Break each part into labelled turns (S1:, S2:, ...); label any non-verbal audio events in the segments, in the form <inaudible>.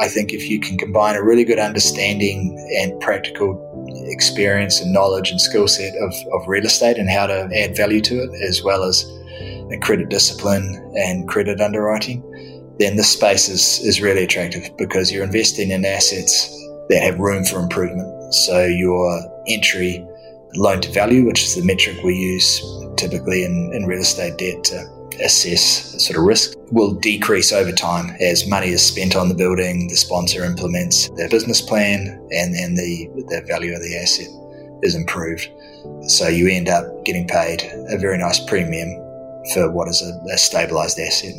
S1: I think if you can combine a really good understanding and practical experience and knowledge and skill set of, of real estate and how to add value to it, as well as credit discipline and credit underwriting, then this space is, is really attractive because you're investing in assets that have room for improvement. So your entry loan to value, which is the metric we use typically in, in real estate debt to assess sort of risk, will decrease over time as money is spent on the building, the sponsor implements their business plan, and then the, the value of the asset is improved. So you end up getting paid a very nice premium for what is a, a stabilized asset.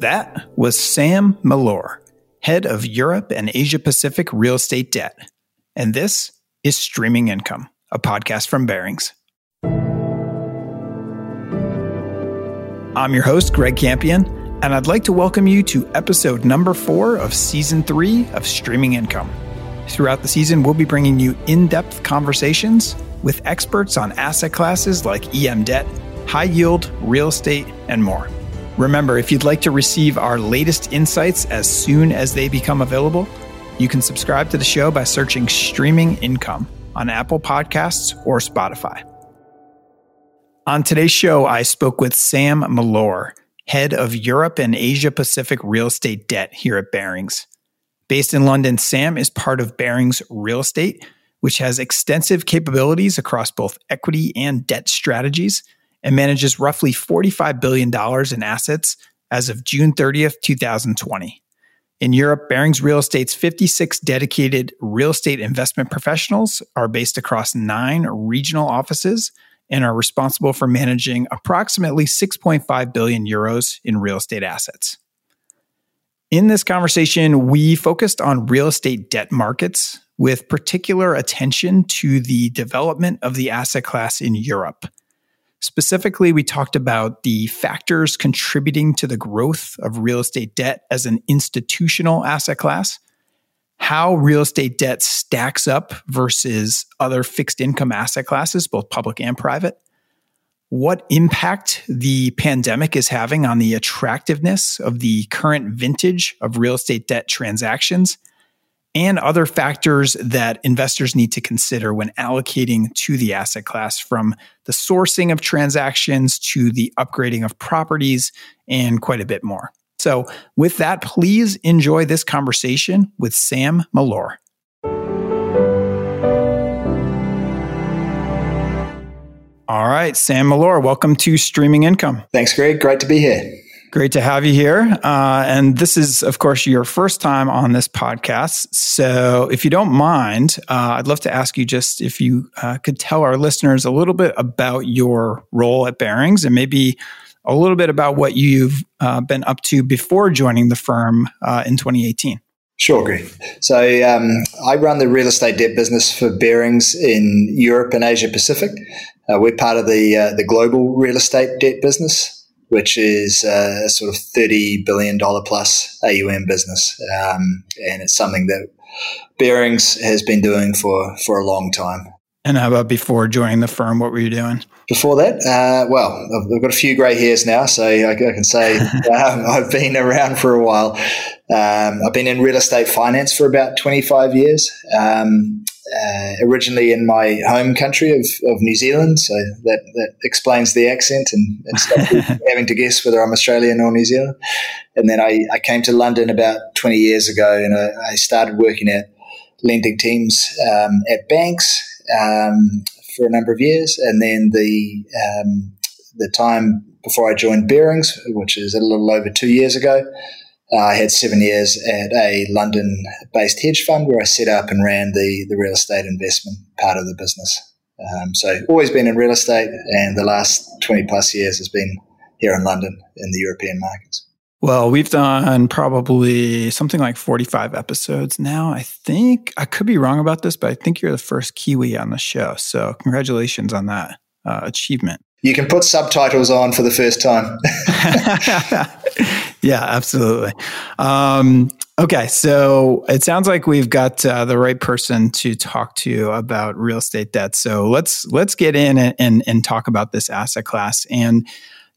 S2: That was Sam Malore, head of Europe and Asia Pacific real estate debt. And this is Streaming Income, a podcast from Barings. I'm your host, Greg Campion, and I'd like to welcome you to episode number four of season three of Streaming Income. Throughout the season, we'll be bringing you in depth conversations with experts on asset classes like EM debt, high yield, real estate, and more. Remember, if you'd like to receive our latest insights as soon as they become available, you can subscribe to the show by searching Streaming Income on Apple Podcasts or Spotify. On today's show, I spoke with Sam Malore, head of Europe and Asia Pacific real estate debt here at Barings. Based in London, Sam is part of Barings Real Estate, which has extensive capabilities across both equity and debt strategies and manages roughly $45 billion in assets as of June 30th, 2020. In Europe, Barings Real Estate's 56 dedicated real estate investment professionals are based across nine regional offices and are responsible for managing approximately 6.5 billion euros in real estate assets. In this conversation, we focused on real estate debt markets with particular attention to the development of the asset class in Europe. Specifically, we talked about the factors contributing to the growth of real estate debt as an institutional asset class, how real estate debt stacks up versus other fixed income asset classes, both public and private, what impact the pandemic is having on the attractiveness of the current vintage of real estate debt transactions and other factors that investors need to consider when allocating to the asset class from the sourcing of transactions to the upgrading of properties and quite a bit more. So, with that, please enjoy this conversation with Sam Malore. All right, Sam Malore, welcome to Streaming Income.
S1: Thanks, Greg. Great to be here.
S2: Great to have you here. Uh, and this is, of course, your first time on this podcast. So, if you don't mind, uh, I'd love to ask you just if you uh, could tell our listeners a little bit about your role at Barings and maybe a little bit about what you've uh, been up to before joining the firm uh, in 2018.
S1: Sure, Greg. So um, I run the real estate debt business for Barings in Europe and Asia Pacific. Uh, we're part of the uh, the global real estate debt business which is a sort of $30 billion plus AUM business. Um, and it's something that Barings has been doing for, for a long time.
S2: And how about before joining the firm? What were you doing?
S1: Before that, uh, well, I've, I've, got a few grey hairs now, so I, I can say <laughs> um, I've been around for a while. Um, I've been in real estate finance for about 25 years. Um, uh, originally in my home country of, of New Zealand, so that, that explains the accent and, and <laughs> having to guess whether I'm Australian or New Zealand. And then I, I came to London about 20 years ago and I, I started working at lending teams um, at banks um, for a number of years. And then the, um, the time before I joined Barings, which is a little over two years ago, uh, I had seven years at a London based hedge fund where I set up and ran the, the real estate investment part of the business. Um, so, always been in real estate, and the last 20 plus years has been here in London in the European markets.
S2: Well, we've done probably something like 45 episodes now. I think I could be wrong about this, but I think you're the first Kiwi on the show. So, congratulations on that uh, achievement.
S1: You can put subtitles on for the first time. <laughs>
S2: yeah, absolutely. Um, okay, so it sounds like we've got uh, the right person to talk to about real estate debt. So let's let's get in and, and, and talk about this asset class. And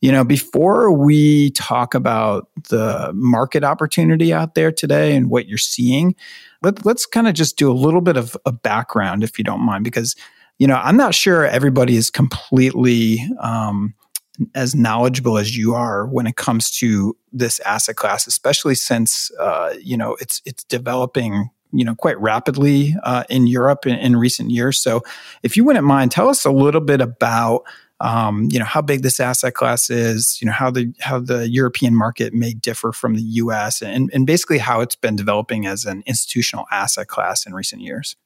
S2: You know, before we talk about the market opportunity out there today and what you're seeing, let, us kind of just do a little bit of a background, if you don't mind, because you know I'm not sure everybody is completely um, as knowledgeable as you are when it comes to this asset class, especially since uh, you know it's it's developing you know quite rapidly uh, in Europe in, in, recent years. So, if you wouldn't mind, tell us a little bit about um, you know how big this asset class is, you know how the how the European market may differ from the U.S. and and basically how it's been developing as an institutional asset class in recent years.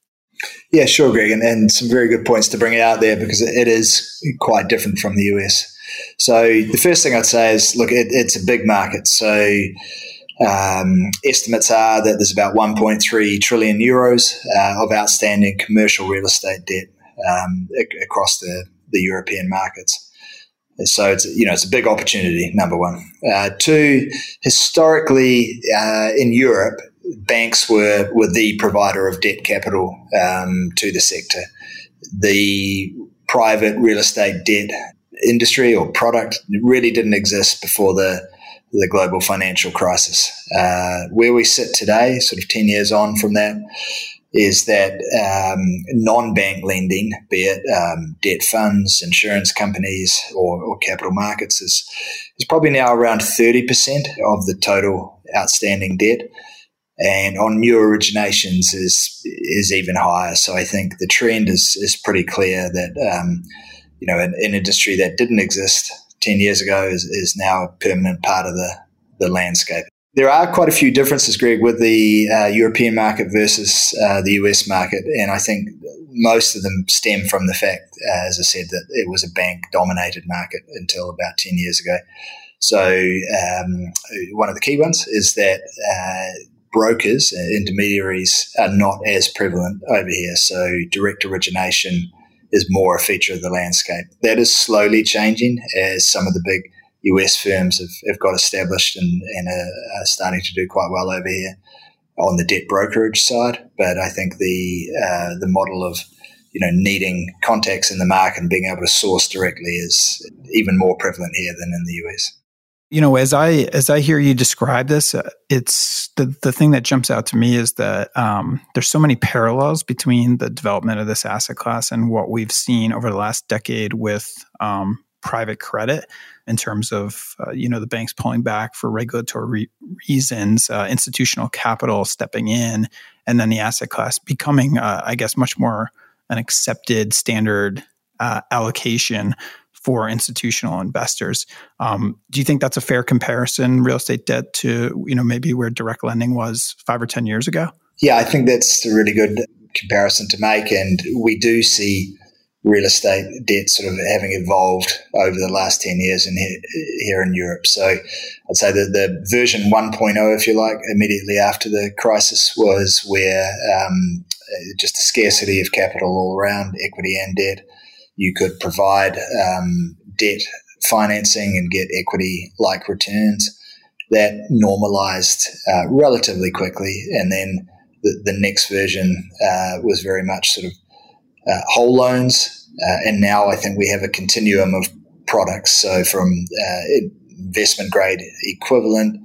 S1: Yeah, sure, Greg, and, and some very good points to bring it out there because it is quite different from the US. So the first thing I'd say is, look, it, it's a big market. So um, estimates are that there's about 1.3 trillion euros uh, of outstanding commercial real estate debt um, across the, the European markets. So it's you know it's a big opportunity. Number one, uh, two. Historically, uh, in Europe, banks were were the provider of debt capital um, to the sector. The private real estate debt industry or product really didn't exist before the the global financial crisis. Uh, where we sit today, sort of 10 years on from that, is that um, non bank lending, be it um, debt funds, insurance companies, or, or, capital markets, is, is probably now around 30% of the total outstanding debt. And on new originations is is even higher. So I think the trend is is pretty clear that um, you know, an, an, industry that didn't exist 10 years ago is, is now a permanent part of the, the landscape. There are quite a few differences, Greg, with the uh, European market versus uh, the US market. And I think most of them stem from the fact, uh, as I said, that it was a bank dominated market until about 10 years ago. So, um, one of the key ones is that uh, brokers, intermediaries, are not as prevalent over here. So, direct origination is more a feature of the landscape. That is slowly changing as some of the big US firms have, have got established and, and are, are, starting to do quite well over here on the debt brokerage side. But I think the uh, the model of you know needing contacts in the market and being able to source directly is even more prevalent here than in the US
S2: you know as i as i hear you describe this uh, it's the the thing that jumps out to me is that um, there's so many parallels between the development of this asset class and what we've seen over the last decade with um, private credit in terms of uh, you know the banks pulling back for regulatory re- reasons uh, institutional capital stepping in and then the asset class becoming uh, i guess much more an accepted standard uh, allocation for institutional investors. Um, do you think that's a fair comparison, real estate debt, to you know maybe where direct lending was five or ten years ago?
S1: Yeah, I think that's a really good comparison to make, and we do see real estate debt sort of having evolved over the last 10 years in here, here in Europe. So I'd say that the version 1.0, if you like, immediately after the crisis was where um, just a scarcity of capital all around, equity and debt you could provide um, debt financing and get equity like returns. That normalized uh, relatively quickly. And then the, the next version uh, was very much sort of uh, whole loans. Uh, and now I think we have a continuum of products. So from uh, investment grade equivalent,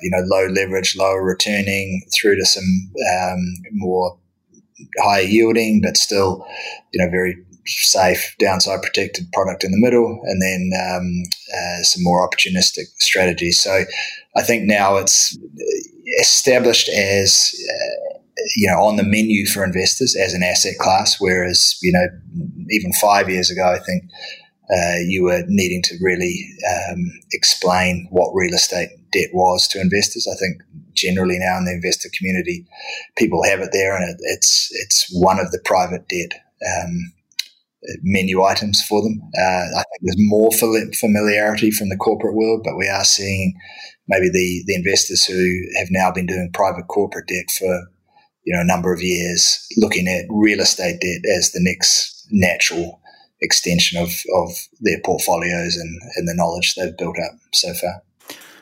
S1: you know, low leverage, lower returning through to some um, more higher yielding, but still, you know, very safe, downside protected product in the middle, and then um, uh, some more opportunistic strategies. So I think now it's established as uh, you know on the menu for investors as an asset class, whereas you know even five years ago, I think. Uh, you were needing to really um, explain what real estate debt was to investors. I think generally now in the investor community, people have it there, and it, it's it's one of the private debt um, menu items for them. Uh, I think there's more familiarity from the corporate world, but we are seeing maybe the, the investors who have now been doing private corporate debt for you know a number of years, looking at real estate debt as the next natural extension of, of their portfolios and, and the knowledge they've built up so far.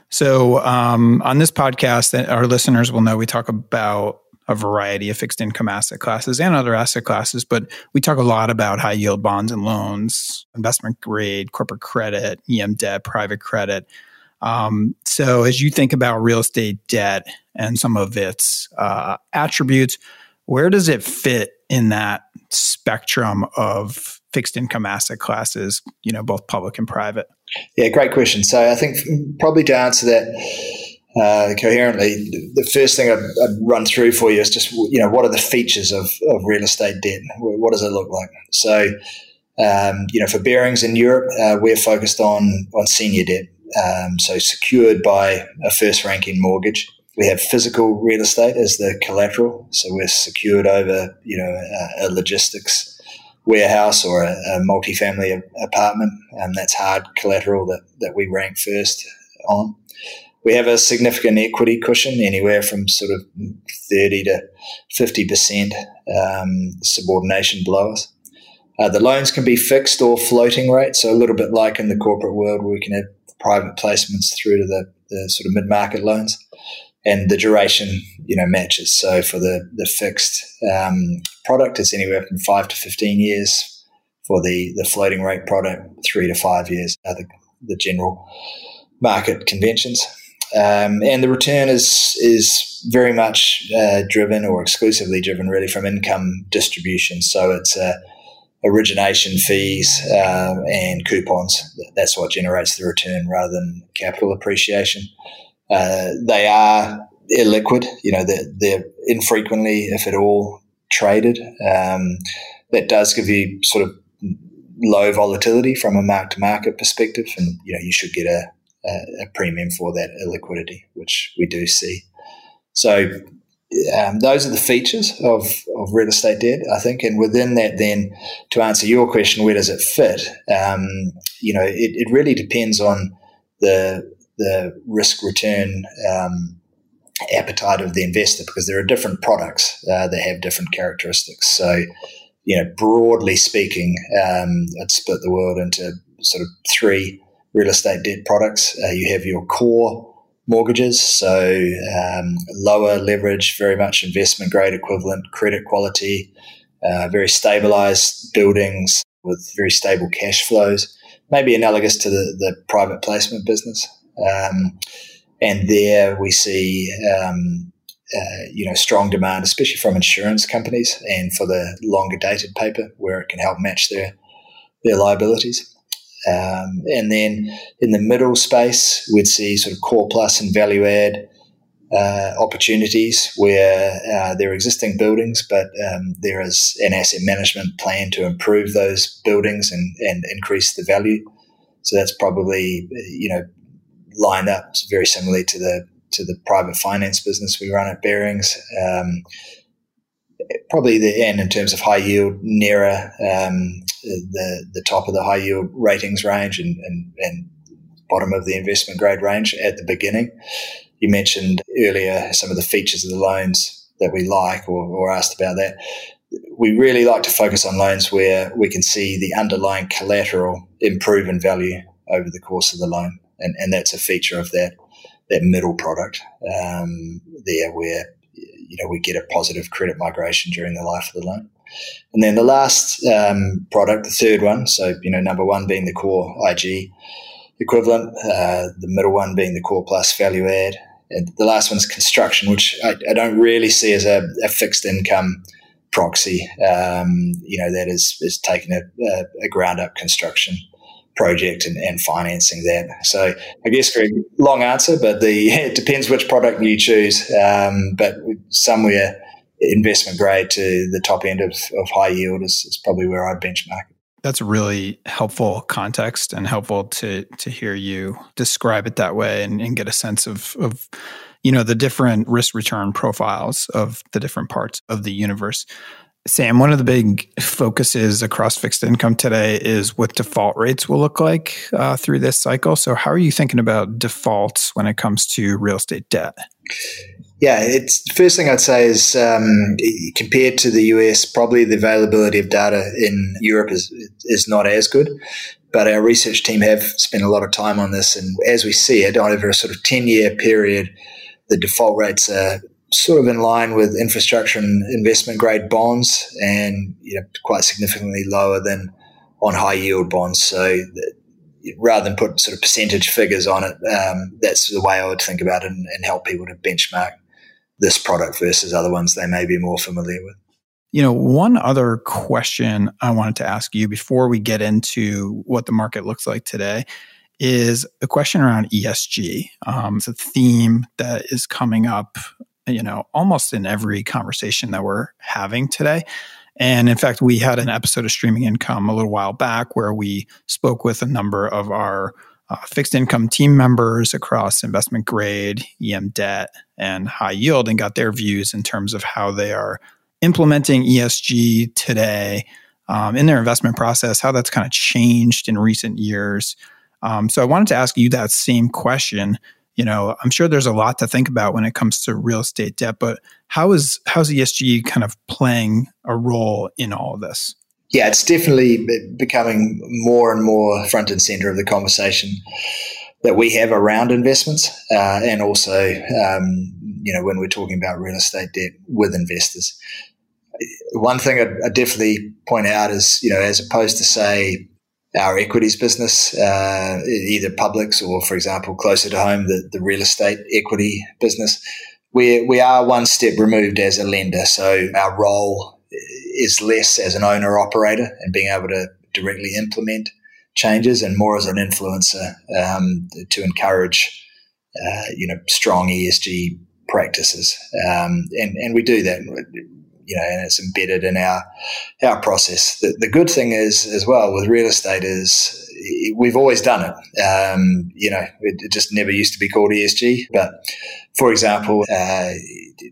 S2: So um, on this podcast, our listeners will know we talk about a variety of fixed income asset classes and other asset classes. But we talk a lot about high yield bonds and loans, investment grade, corporate credit, EM debt, private credit. Um, so as you think about real estate debt and some of its uh, attributes, where does it fit in that spectrum of fixed income asset classes, you know, both public and private?
S1: Yeah, great question. So I think probably to answer that uh, coherently, the first thing I'd, I'd, run through for you is just you know what are the features of, of real estate debt? What does it look like? So, um, you know, for Barings in Europe, uh, we're focused on on senior debt, um, so secured by a first ranking mortgage. We have physical real estate as the collateral, so we're secured over you know a, a logistics warehouse or a, a multi-family apartment, and that's hard collateral that that we rank first on we have a significant equity cushion, anywhere from sort of 30 to 50% um, subordination below us. Uh, the loans can be fixed or floating rate, so a little bit like in the corporate world, we can have private placements through to the, the sort of mid market loans, and the duration, you know, matches. So for the the fixed um, product, it's anywhere from five to fifteen years. For the the floating rate product, three to five years are the, the general market conventions. Um, and the return is is very much uh, driven or exclusively driven really from income distribution. So it's uh, origination fees uh, and coupons. That's what generates the return rather than capital appreciation. Uh, they are illiquid. You know, they're, they're, infrequently, if at all, traded. Um, that does give you sort of low volatility from a mark to market perspective, and you know you should get a a, premium for that illiquidity, which we do see. So um, those are the features of, of real estate debt, I think. And within that, then to answer your question, where does it fit? Um, you know, it, it, really depends on the the risk return um, appetite of the investor because there are different products uh, that have different characteristics. So, you know, broadly speaking, um, I'd split the world into sort of three real estate debt products. Uh, you have your core mortgages, so um, lower leverage, very much investment grade equivalent credit quality, uh, very stabilized buildings with very stable cash flows, maybe analogous to the, the private placement business. Um, and there we see, um, uh, you know, strong demand, especially from insurance companies and for the longer dated paper where it can help match their their liabilities. Um, and then in the middle space, we'd see sort of core plus and value add uh, opportunities where uh, there are existing buildings, but um, there is an asset management plan to improve those buildings and, and increase the value. So that's probably you know lined up very similarly to the to the private finance business we run at Barings. Um, probably the end in terms of high yield nearer um, the the top of the high yield ratings range and, and, and bottom of the investment grade range at the beginning. You mentioned earlier some of the features of the loans that we like or, or asked about that. We really like to focus on loans where we can see the underlying collateral improve in value over the course of the loan. And, and that's a feature of that that middle product um, there where you know we get a positive credit migration during the life of the loan. And then the last um, product, the third one, so you know number one being the core IG equivalent, uh, the middle one being the core plus value add, and the last one is construction, which I, I don't really see as a, a fixed income proxy. Um, you know that is is taking a, a, a ground up construction project and, and, financing that. So I guess Greg, long answer, but the <laughs> it depends which product you choose. Um, but somewhere investment grade to the top end of, of high yield is, is probably where I'd benchmark.
S2: That's a really helpful context and helpful to to hear you describe it that way and, and get a sense of of you know the different risk return profiles of the different parts of the universe. Sam, one of the big focuses across fixed income today is what default rates will look like uh, through this cycle. So, how are you thinking about defaults when it comes to real estate debt?
S1: Yeah, it's the first thing I'd say is um, compared to the US, probably the availability of data in Europe is is not as good. But our research team have spent a lot of time on this, and as we see it over a sort of ten year period, the default rates are sort of in line with infrastructure and investment grade bonds, and you know, quite significantly lower than on high yield bonds. So rather than put sort of percentage figures on it, um, that's the way I would think about it and, and help people to benchmark this product versus other ones they may be more familiar with.
S2: You know, one other question I wanted to ask you before we get into what the market looks like today is a question around ESG. Um, it's a theme that is coming up, you know, almost in every conversation that we're having today. And in fact, we had an episode of Streaming Income a little while back where we spoke with a number of our uh, fixed income team members across investment grade, EM debt, and high yield and got their views in terms of how they are implementing ESG today um, in their investment process, how that's kind of changed in recent years. Um, so I wanted to ask you that same question. You know, I'm sure there's a lot to think about when it comes to real estate debt, but how is how's ESG kind of playing a role in all of this?
S1: Yeah, it's definitely becoming more and more front and center of the conversation that we have around investments, uh, and also, um, you know, when we're talking about real estate debt with investors. One thing I'd definitely point out is, you know, as opposed to say our equities business, uh, either publics or, for example, closer to home, the, the real estate equity business, we, we are one step removed as a lender. So our role is less as an owner operator and being able to directly implement changes and more as an influencer um, to encourage, uh, you know, strong ESG practices. Um, and, and we do that you know, and it's embedded in our our process. The, the good thing is as well with real estate is we've always done it. Um, you know, it, it, just never used to be called ESG. But for example, uh,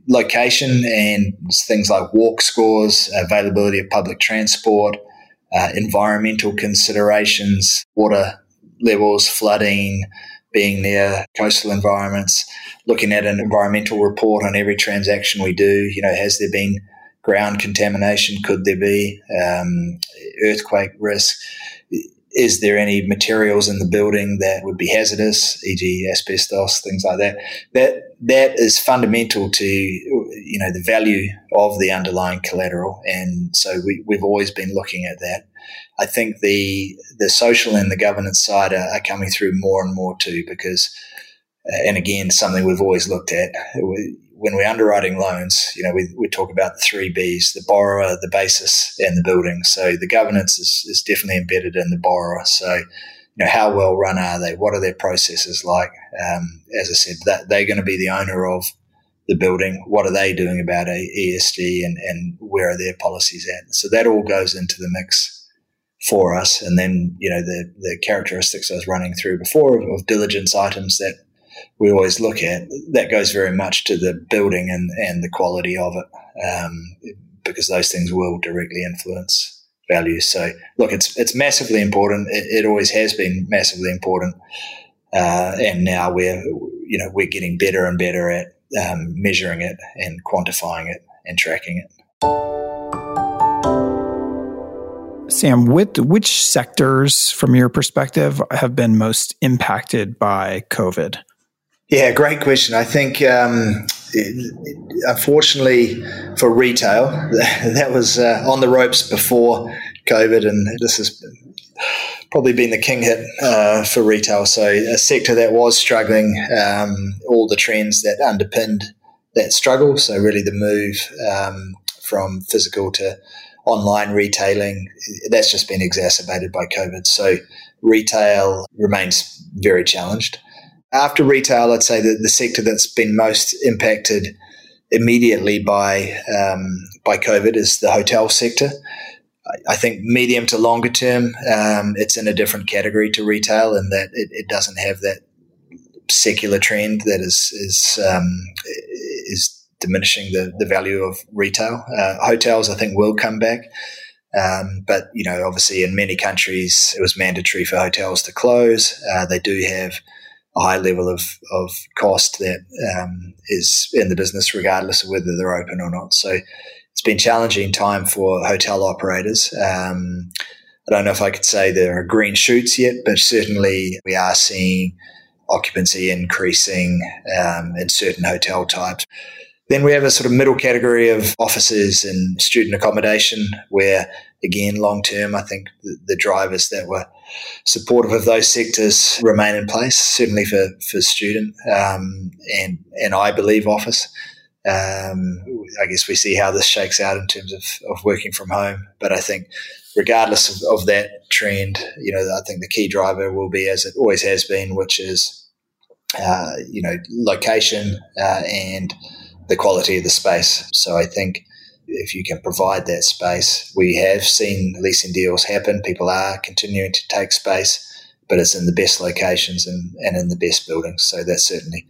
S1: location and things like walk scores, availability of public transport, uh, environmental considerations, water levels, flooding, being near coastal environments, looking at an environmental report on every transaction we do. You know, has there been ground contamination could there be? Um, earthquake risk? Is there any materials in the building that would be hazardous, e.g., asbestos, things like that? That that is fundamental to you know the value of the underlying collateral, and so we, we've always been looking at that. I think the the social and the governance side are, are coming through more and more too, because uh, and again, something we've always looked at when we're underwriting loans, you know, we, we talk about the three Bs, the borrower, the basis, and the building. So the governance is, is definitely embedded in the borrower. So, you know, how well run are they? What are their processes like? Um, as I said, that they're going to be the owner of the building. What are they doing about ESG and, and where are their policies at? So that all goes into the mix for us. And then, you know, the, the characteristics I was running through before of, of diligence items that we always look at, that goes very much to the building and, and the quality of it, um, because those things will directly influence value. So, look, it's it's massively important. It, it always has been massively important, uh, and now we're you know we're getting better and better at um, measuring it and quantifying it and tracking it.
S2: Sam, with which sectors, from your perspective, have been most impacted by COVID?
S1: Yeah, great question. I think, um, unfortunately, for retail, <laughs> that was uh, on the ropes before COVID, and this has probably been the king hit uh, for retail. So, a sector that was struggling, um, all the trends that underpinned that struggle. So, really, the move um, from physical to online retailing, that's just been exacerbated by COVID. So, retail remains very challenged after retail, I'd say that the sector that's been most impacted immediately by um, by COVID is the hotel sector. I think medium to longer term, um, it's in a different category to retail, in that it, it doesn't have that secular trend that is is um, is diminishing the, the value of retail. Uh, hotels, I think, will come back. Um, but you know, obviously, in many countries, it was mandatory for hotels to close. Uh, they do have high level of, of cost that um, is in the business, regardless of whether they're open or not. So it's been challenging time for hotel operators. Um, I don't know if I could say there are green shoots yet, but certainly we are seeing occupancy increasing um, in certain hotel types. Then we have a sort of middle category of offices and student accommodation, where again, long term, I think the, drivers that were supportive of those sectors remain in place, certainly for, for student um, and, and I believe office. Um, I guess we see how this shakes out in terms of, of working from home. But I think, regardless of, of that trend, you know, I think the key driver will be as it always has been, which is, uh, you know, location uh, and the quality of the space. So I think if you can provide that space, we have seen leasing deals happen. People are continuing to take space, but it's in the best locations and, and in the best buildings. So that's certainly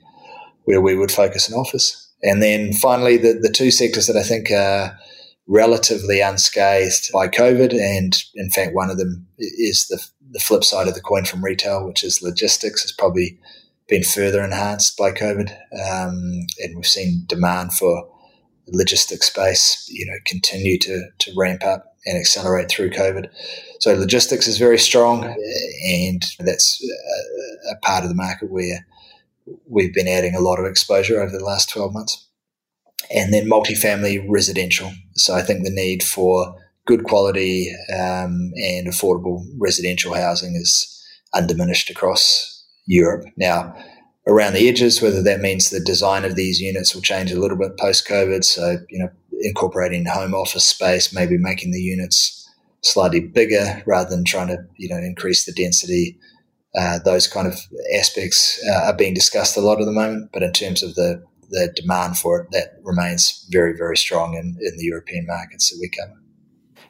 S1: where we would focus an office. And then finally, the, the two sectors that I think are relatively unscathed by COVID, and in fact, one of them is the, the flip side of the coin from retail, which is logistics, has probably been further enhanced by COVID. Um, and we've seen demand for logistics space, you know, continue to, to ramp up and accelerate through COVID. So logistics is very strong, and that's a, a part of the market where we've been adding a lot of exposure over the last 12 months. And then multifamily residential. So I think the need for good quality um, and affordable residential housing is undiminished across Europe. Now, around the edges, whether that means the design of these units will change a little bit post COVID. So, you know, incorporating home office space, maybe making the units slightly bigger rather than trying to, you know, increase the density uh, those kind of aspects uh, are being discussed a lot at the moment. But in terms of the the demand for it, that remains very, very strong in, in the European markets that we cover.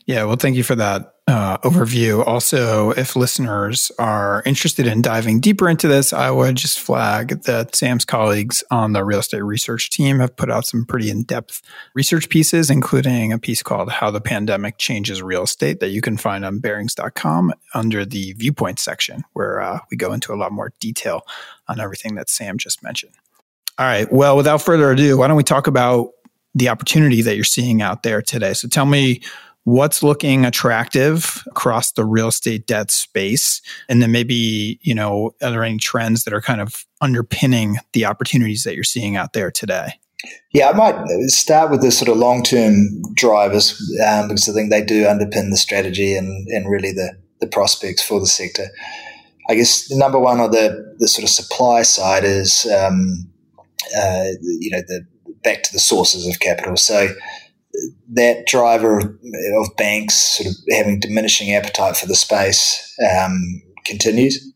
S2: Yeah, well, thank you for that uh, overview. Also, if listeners are interested in diving deeper into this, I would just flag that Sam's colleagues on the real estate research team have put out some pretty in depth research pieces, including a piece called How the Pandemic Changes Real Estate that you can find on Barings.com under the viewpoint section, where uh, we go into a lot more detail on everything that Sam just mentioned. All right. Well, without further ado, why don't we talk about the opportunity that you're seeing out there today? So tell me what's looking attractive across the real estate debt space? And then maybe you know are there any trends that are kind of underpinning the opportunities that you're seeing out there today?
S1: Yeah i might start with the sort of long-term drivers um, because i think they do underpin the strategy and, and really the, the prospects for the sector. I guess the number one on the, the sort of supply side is um, uh, you know the back to the sources of capital. So that driver of banks sort of having diminishing appetite for the space um, continues.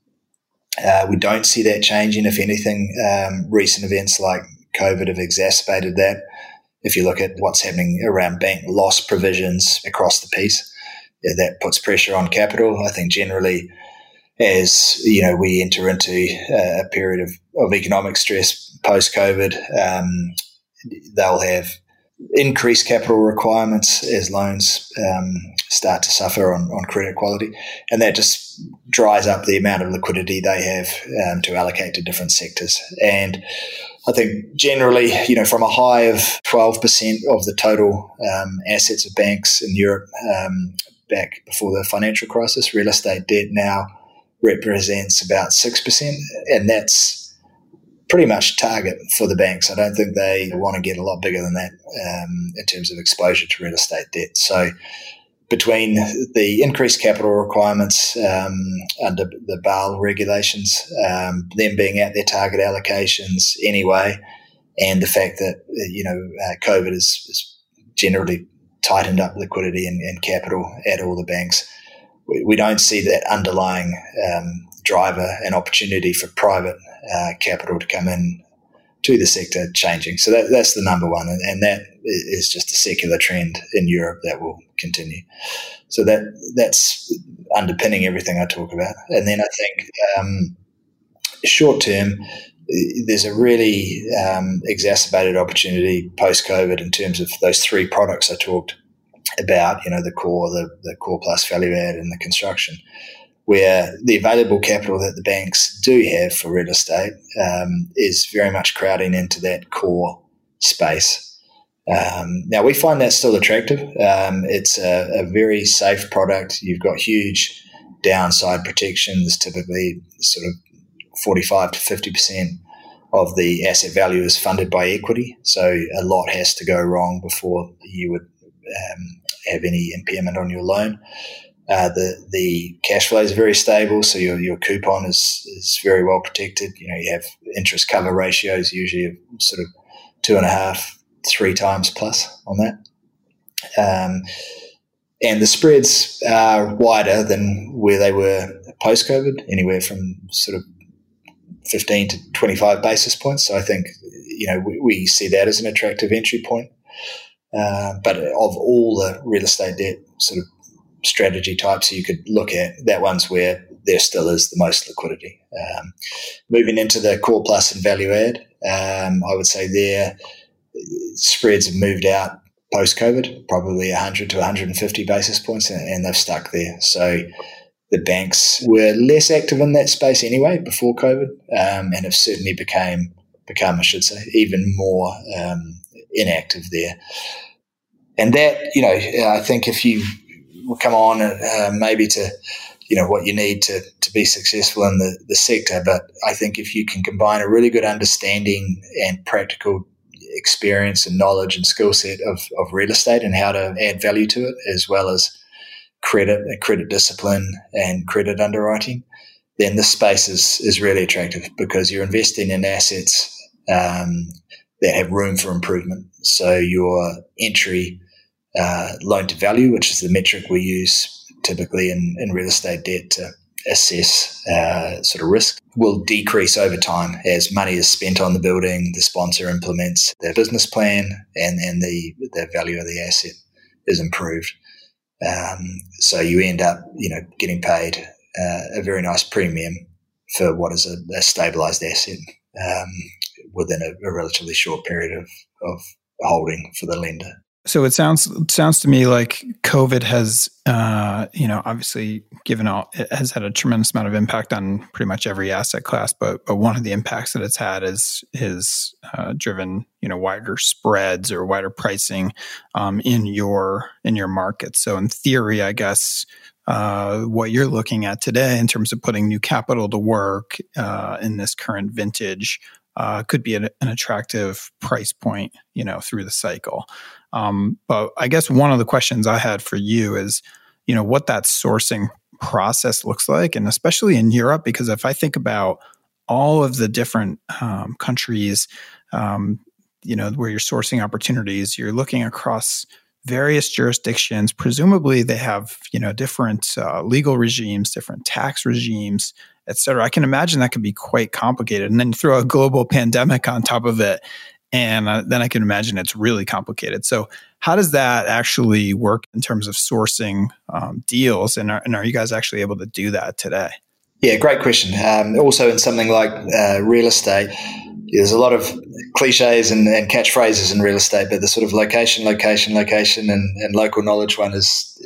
S1: Uh, we don't see that changing. If anything, um, recent events like COVID have exacerbated that. If you look at what's happening around bank loss provisions across the piece, yeah, that puts pressure on capital. I think generally, as you know, we enter into a period of, of economic stress post COVID, um, they'll have increased capital requirements as loans um, start to suffer on, on credit quality. And that just dries up the amount of liquidity they have um, to allocate to different sectors. And I think generally, you know, from a high of 12% of the total um, assets of banks in Europe um, back before the financial crisis, real estate debt now represents about 6%. And that's pretty much target for the banks. I don't think they want to get a lot bigger than that um, in terms of exposure to real estate debt. So, between the increased capital requirements um, under the Basel regulations, um, them being at their target allocations anyway, and the fact that you know uh, COVID has, generally tightened up liquidity and, and, capital at all the banks, we, we don't see that underlying um, driver and opportunity for private uh, capital to come in to the sector changing. So that, that's the number one, and, and, that is just a secular trend in Europe that will continue. So that that's underpinning everything I talk about. And then I think um, short term, there's a really um, exacerbated opportunity post COVID in terms of those three products I talked about. You know, the core, the the core plus value add, and the construction where the available capital that the banks do have for real estate um, is very much crowding into that core space. Um, now, we find that still attractive. Um, it's a, a, very safe product. You've got huge downside protections, typically sort of 45 to 50% of the asset value is funded by equity. So a lot has to go wrong before you would um, have any impairment on your loan. Uh, the the cash flow is very stable, so your, your coupon is is very well protected. You know, you have interest cover ratios usually of sort of two and a half, three times plus on that. Um, and the spreads are wider than where they were post COVID, anywhere from sort of 15 to 25 basis points. So I think, you know, we, we see that as an attractive entry point. Uh, but of all the real estate debt sort of strategy types you could look at, that one's where there still is the most liquidity. Um, moving into the core plus and value add, um, I would say there spreads have moved out post COVID, probably 100 to 150 basis points, and, and they've stuck there. So the banks were less active in that space anyway before COVID, um, and have certainly became become, I should say, even more um, inactive there. And that, you know, I think if you come on uh, maybe to, you know, what you need to, to be successful in the, the sector, but I think if you can combine a really good understanding and practical experience and knowledge and skill set of, of real estate and how to add value to it, as well as credit, credit discipline, and credit underwriting, then this space is, is really attractive because you're investing in assets um, that have room for improvement. So your entry uh, loan to value, which is the metric we use typically in, in real estate debt to assess uh, sort of risk, will decrease over time as money is spent on the building, the sponsor implements their business plan, and, and the, the value of the asset is improved. Um, so you end up, you know, getting paid uh, a very nice premium for what is a, a stabilized asset um, within a, a, relatively short period of, of holding for the lender.
S2: So it sounds sounds to me like COVID has, uh, you know, obviously given all it has had a tremendous amount of impact on pretty much every asset class. But but one of the impacts that it's had is is uh, driven, you know, wider spreads or wider pricing um, in your in your market. So in theory, I guess uh, what you're looking at today in terms of putting new capital to work uh, in this current vintage uh, could be an, an, attractive price point, you know, through the cycle. Um, but I guess one of the questions I had for you is, you know, what that sourcing process looks like, and especially in Europe, because if I think about all of the different um, countries, um, you know, where you're sourcing opportunities, you're looking across various jurisdictions. Presumably, they have you know different uh, legal regimes, different tax regimes, et cetera. I can imagine that could be quite complicated. And then throw a global pandemic on top of it. And uh, then I can imagine it's really complicated. So, how does that actually work in terms of sourcing um, deals? And are, and are you guys actually able to do that today?
S1: Yeah, great question. Um, also, in something like uh, real estate, there's a lot of cliches and, and, catchphrases in real estate, but the sort of location, location, location, and, and local knowledge one is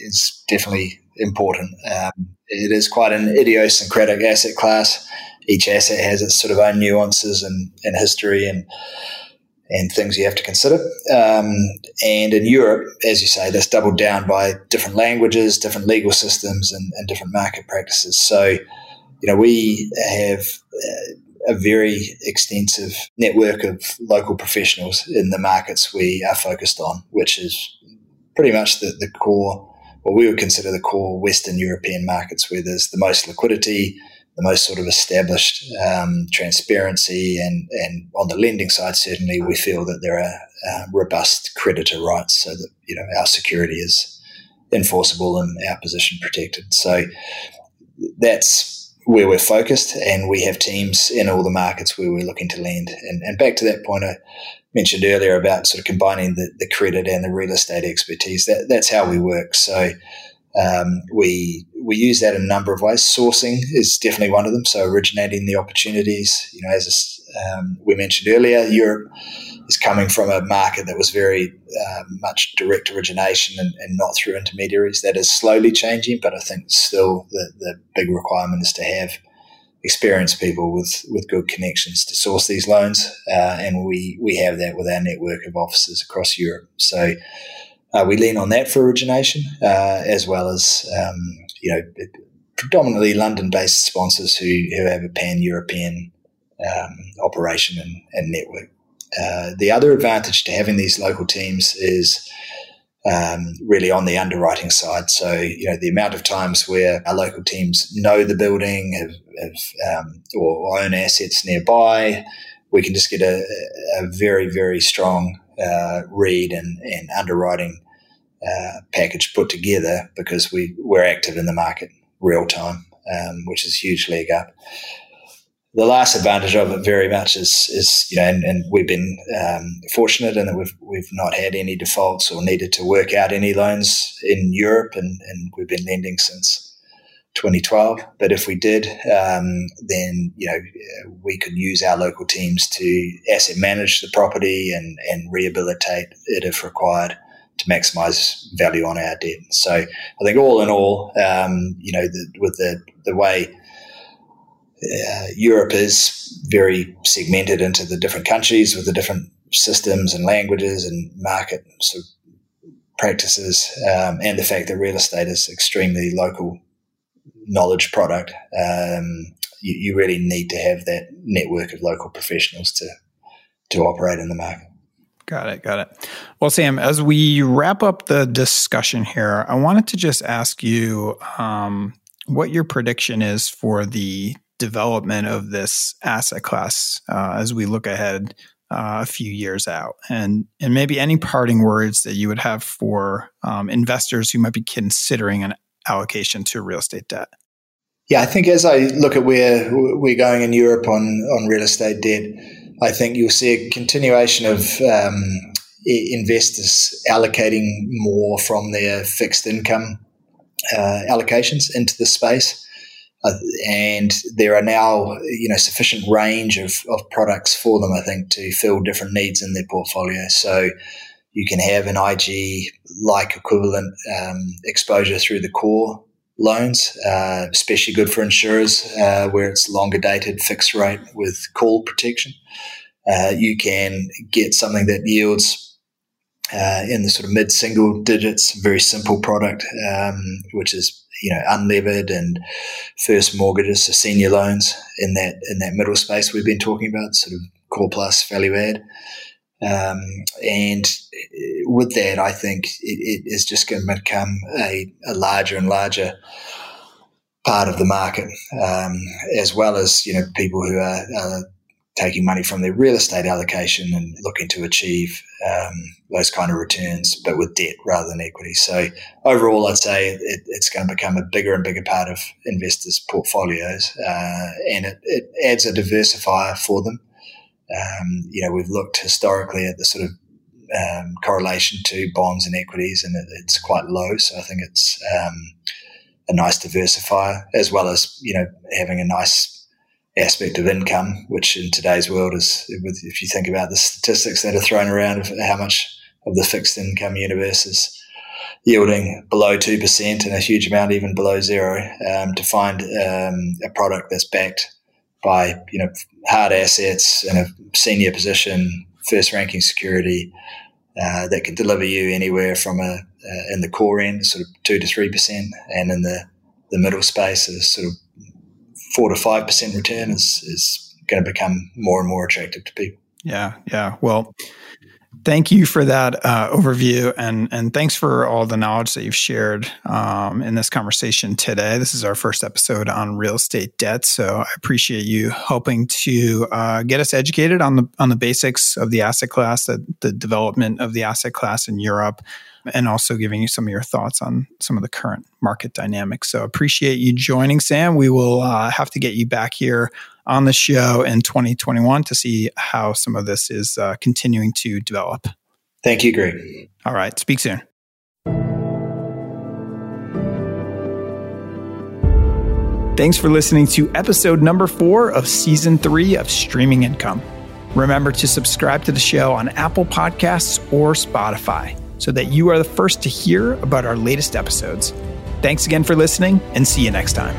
S1: is definitely important. Um, it is quite an idiosyncratic asset class. Each asset has its sort of own nuances and, and history and and things you have to consider. Um, and in Europe, as you say, that's doubled down by different languages, different legal systems, and, and different market practices. So, you know, we have uh, a very extensive network of local professionals in the markets we are focused on, which is pretty much the, the core what we would consider the core Western European markets, where there's the most liquidity, the most sort of established um, transparency, and and on the lending side, certainly we feel that there are uh, robust creditor rights, so that you know our security is enforceable and our position protected. So that's where we're focused, and we have teams in all the markets where we're looking to lend. And, and back to that point I mentioned earlier about sort of combining the, the credit and the real estate expertise. That, that's how we work. So um, we we use that in a number of ways. Sourcing is definitely one of them. So originating the opportunities. You know, as um, we mentioned earlier, Europe is coming from a market that was very uh, much direct origination and, and, not through intermediaries. That is slowly changing, but I think still the, the big requirement is to have experienced people with, with good connections to source these loans. Uh, and we, we have that with our network of offices across Europe. So uh, we lean on that for origination, uh, as well as, um, you know, predominantly London based sponsors who, who have a pan European um, operation and, and network. Uh, the other advantage to having these local teams is um, really on the underwriting side. So, you know, the amount of times where our local teams know the building have, have, um, or own assets nearby, we can just get a, a very, very strong uh, read and, and underwriting uh, package put together because we, we're active in the market real time, um, which is huge leg up the last advantage of it very much is, is you know, and, and we've been um, fortunate in that we've we've not had any defaults or needed to work out any loans in Europe, and, and we've been lending since 2012. But if we did, um, then you know we could use our local teams to asset manage the property and and rehabilitate it if required to maximize value on our debt. So I think all in all, um, you know, the, with the the way uh, Europe is very segmented into the different countries with the different systems and languages and market sort of practices, um, and the fact that real estate is extremely local knowledge product. Um, you, you, really need to have that network of local professionals to to operate in the market.
S2: Got it. Got it. Well, Sam, as we wrap up the discussion here, I wanted to just ask you um, what your prediction is for the development of this asset class uh, as we look ahead uh, a few years out, and and maybe any parting words that you would have for um, investors who might be considering an allocation to real estate debt.
S1: Yeah, I think as I look at where we're going in Europe on on real estate debt, I think you'll see a continuation of um, investors allocating more from their fixed income uh, allocations into the space. Uh, and there are now you know sufficient range of, of products for them, I think, to fill different needs in their portfolio. So you can have an IG like equivalent um, exposure through the core loans, uh, especially good for insurers uh, where it's longer dated fixed rate with call protection. Uh, you can get something that yields uh, in the sort of mid single digits, very simple product, um, which is you know unlevered and first mortgages, so senior loans in that in that middle space we've been talking about, sort of core plus value add. Um, and with that, I think it, it is just going to become a, a, larger and larger part of the market, um, as well as you know people who are, are taking money from their real estate allocation and looking to achieve um, those kind of returns, but with debt rather than equity. So overall, I'd say it, it's going to become a bigger and bigger part of investors' portfolios, uh, and it, it, adds a diversifier for them. Um, you know, we've looked historically at the sort of um, correlation to bonds and equities, and it, it's quite low. So I think it's um, a nice diversifier, as well as you know having a nice aspect of income, which in today's world is, if you think about the statistics that are thrown around of how much of the fixed income universe is yielding below 2% and a huge amount even below zero, um, to find um, a product that's backed by, you know, hard assets in a senior position, first ranking security, uh, that can deliver you anywhere from a, uh, in the core end, sort of 2 to 3%, and in the, the middle space, is sort of four to five percent return is is going to become more and more attractive to people.
S2: Yeah, yeah. Well, thank you for that uh, overview, and and thanks for all the knowledge that you've shared um, in this conversation today. This is our first episode on real estate debt, so I appreciate you helping to uh, get us educated on the on the basics of the asset class, the, the development of the asset class in Europe and also giving you some of your thoughts on some of the current market dynamics. So appreciate you joining, Sam. We will uh, have to get you back here on the show in 2021 to see how some of this is uh, continuing to develop.
S1: Thank you, Greg.
S2: All right. Speak soon. Thanks for listening to episode number four of season three of Streaming Income. Remember to subscribe to the show on Apple Podcasts or Spotify so that you are the first to hear about our latest episodes. Thanks again for listening and see you next time.